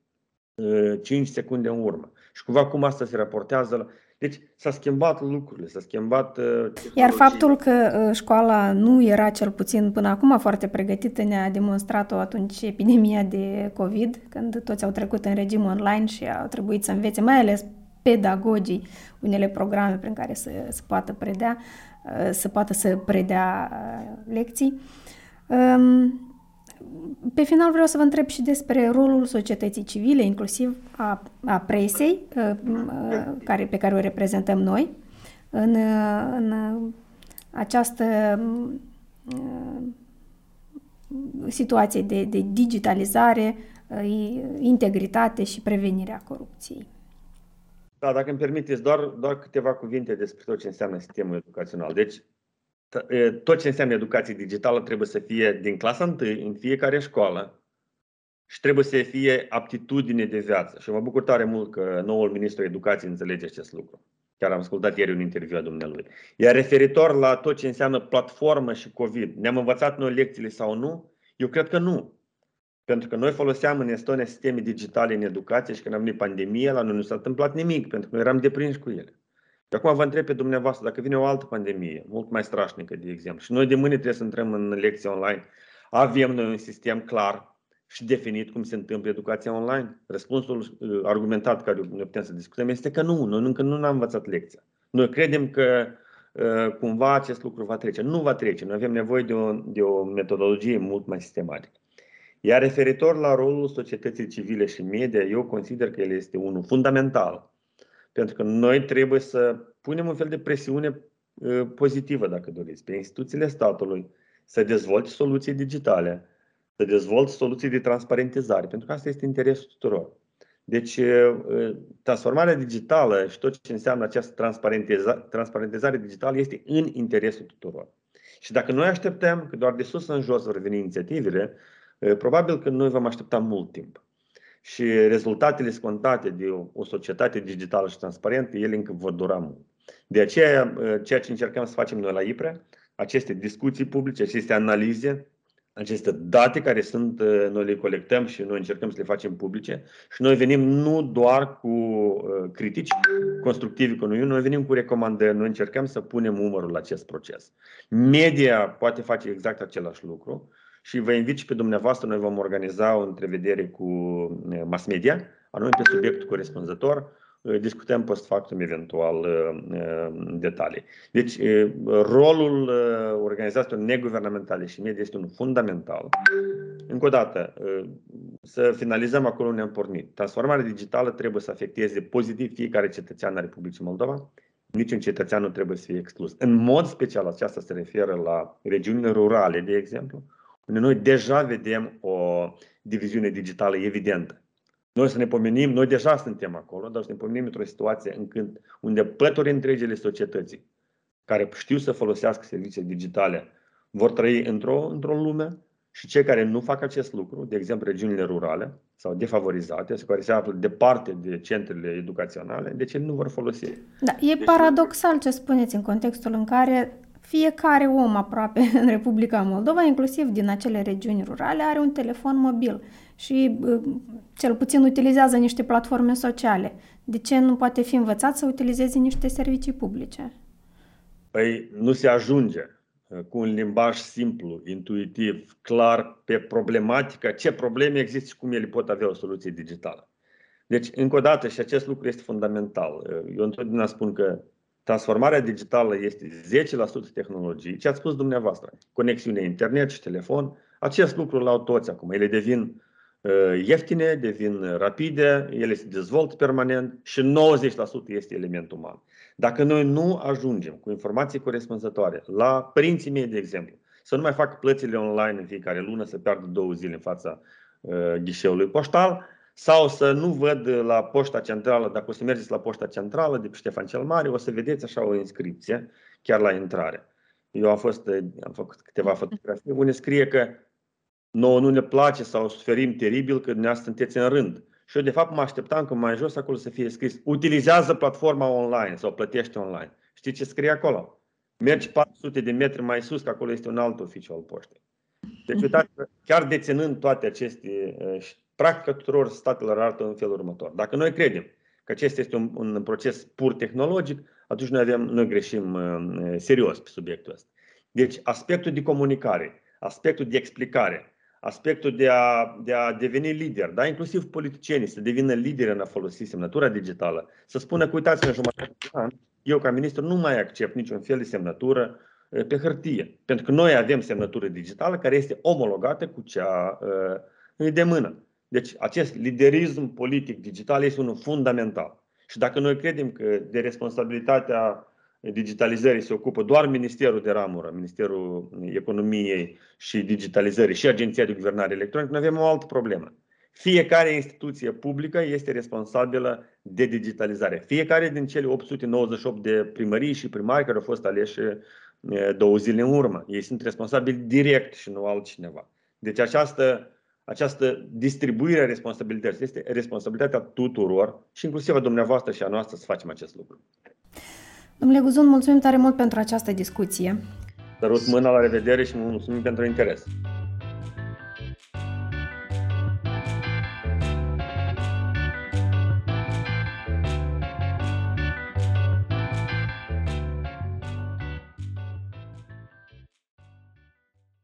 [SPEAKER 1] 5 uh, secunde în urmă. Și cumva cum asta se raportează la... Deci s-a schimbat lucrurile, s-a schimbat. Uh,
[SPEAKER 2] Iar faptul că școala nu era cel puțin până acum foarte pregătită ne-a demonstrat-o atunci epidemia de COVID, când toți au trecut în regim online și au trebuit să învețe, mai ales pedagogii unele programe prin care să, să poată predea, uh, să poată să predea uh, lecții. Um, pe final vreau să vă întreb și despre rolul societății civile, inclusiv a, a presei uh, care, pe care o reprezentăm noi în, în această situație de, de digitalizare, integritate și prevenirea corupției.
[SPEAKER 1] Da, dacă îmi permiteți, doar, doar câteva cuvinte despre tot ce înseamnă sistemul educațional. Deci, tot ce înseamnă educație digitală trebuie să fie din clasa 1 în fiecare școală și trebuie să fie aptitudine de viață. Și mă bucur tare mult că noul ministru educației înțelege acest lucru. Chiar am ascultat ieri un interviu a dumnealui. Iar referitor la tot ce înseamnă platformă și COVID, ne-am învățat noi lecțiile sau nu? Eu cred că nu. Pentru că noi foloseam în Estonia sisteme digitale în educație și când am venit pandemia, la noi nu s-a întâmplat nimic, pentru că noi eram deprinși cu ele. Și acum vă întreb pe dumneavoastră, dacă vine o altă pandemie, mult mai strașnică, de exemplu, și noi de mâine trebuie să intrăm în lecții online, avem noi un sistem clar și definit cum se întâmplă educația online? Răspunsul uh, argumentat care ne putem să discutăm este că nu, noi încă nu ne-am învățat lecția. Noi credem că uh, cumva acest lucru va trece. Nu va trece. Noi avem nevoie de o, de o metodologie mult mai sistematică. Iar referitor la rolul societății civile și media, eu consider că el este unul fundamental. Pentru că noi trebuie să punem un fel de presiune ă, pozitivă, dacă doriți, pe instituțiile statului să dezvolte soluții digitale, să dezvolte soluții de transparentizare, pentru că asta este interesul tuturor. Deci, ă, ă, transformarea digitală și tot ce înseamnă această transparentizare, transparentizare digitală este în interesul tuturor. Și dacă noi așteptăm că doar de sus în jos vor veni inițiativele, Probabil că noi vom aștepta mult timp. Și rezultatele scontate de o societate digitală și transparentă, ele încă vor dura mult. De aceea, ceea ce încercăm să facem noi la IPRE, aceste discuții publice, aceste analize, aceste date care sunt, noi le colectăm și noi încercăm să le facem publice și noi venim nu doar cu critici constructivi cu noi, noi venim cu recomandări, noi încercăm să punem umărul la acest proces. Media poate face exact același lucru și vă invit și pe dumneavoastră, noi vom organiza o întrevedere cu mass media, anume pe subiectul corespunzător, uh, discutăm post factum eventual uh, detalii. Deci, rolul organizațiilor neguvernamentale și media este unul fundamental. Încă o dată, să finalizăm acolo unde am pornit. Transformarea digitală trebuie să afecteze pozitiv fiecare cetățean al Republicii Moldova. Niciun cetățean nu trebuie să fie exclus. În mod special, aceasta se referă la regiunile rurale, de exemplu, unde noi deja vedem o diviziune digitală evidentă. Noi să ne pomenim, noi deja suntem acolo, dar să ne pomenim într-o situație în când, unde pături întregile societății care știu să folosească servicii digitale vor trăi într-o, într-o lume și cei care nu fac acest lucru, de exemplu regiunile rurale sau defavorizate, sau care se află departe de centrele educaționale, de ce nu vor folosi?
[SPEAKER 2] Da, e deci, paradoxal ce spuneți în contextul în care fiecare om aproape în Republica Moldova, inclusiv din acele regiuni rurale, are un telefon mobil și cel puțin utilizează niște platforme sociale. De ce nu poate fi învățat să utilizeze niște servicii publice?
[SPEAKER 1] Păi nu se ajunge uh, cu un limbaj simplu, intuitiv, clar pe problematica, ce probleme există și cum ele pot avea o soluție digitală. Deci, încă o dată, și acest lucru este fundamental. Uh, eu întotdeauna spun că transformarea digitală este 10% tehnologie. Ce ați spus dumneavoastră? Conexiune internet și telefon. Acest lucru l-au toți acum. Ele devin uh, ieftine, devin rapide, ele se dezvoltă permanent și 90% este element uman. Dacă noi nu ajungem cu informații corespunzătoare la părinții mei, de exemplu, să nu mai fac plățile online în fiecare lună, să piardă două zile în fața uh, ghișeului poștal, sau să nu văd la poșta centrală, dacă o să mergeți la poșta centrală de pe Ștefan cel Mare, o să vedeți așa o inscripție chiar la intrare. Eu am, fost, am făcut câteva fotografii unde scrie că nouă nu ne place sau suferim teribil că dumneavoastră sunteți în rând. Și eu de fapt mă așteptam că mai jos acolo să fie scris utilizează platforma online sau plătește online. Știți ce scrie acolo? Mergi 400 de metri mai sus, că acolo este un alt oficiu al poștei. Deci uitați, chiar deținând toate aceste practica tuturor statelor arată în felul următor. Dacă noi credem că acesta este un, un proces pur tehnologic, atunci noi, avem, noi greșim uh, serios pe subiectul ăsta. Deci aspectul de comunicare, aspectul de explicare, aspectul de a, de a deveni lider, da? inclusiv politicienii să devină lideri în a folosi semnătura digitală, să spună că uitați în jumătate de an, eu ca ministru nu mai accept niciun fel de semnătură uh, pe hârtie, pentru că noi avem semnătură digitală care este omologată cu cea uh, de mână. Deci acest liderism politic digital este unul fundamental. Și dacă noi credem că de responsabilitatea digitalizării se ocupă doar Ministerul de Ramură, Ministerul Economiei și Digitalizării și Agenția de Guvernare Electronică, noi avem o altă problemă. Fiecare instituție publică este responsabilă de digitalizare. Fiecare din cele 898 de primării și primari care au fost aleși două zile în urmă. Ei sunt responsabili direct și nu altcineva. Deci această această distribuire a responsabilității. Este responsabilitatea tuturor și inclusiv a dumneavoastră și a noastră să facem acest lucru.
[SPEAKER 2] Domnule Guzun, mulțumim tare mult pentru această discuție.
[SPEAKER 1] Sărut mâna, la revedere și mulțumim pentru interes.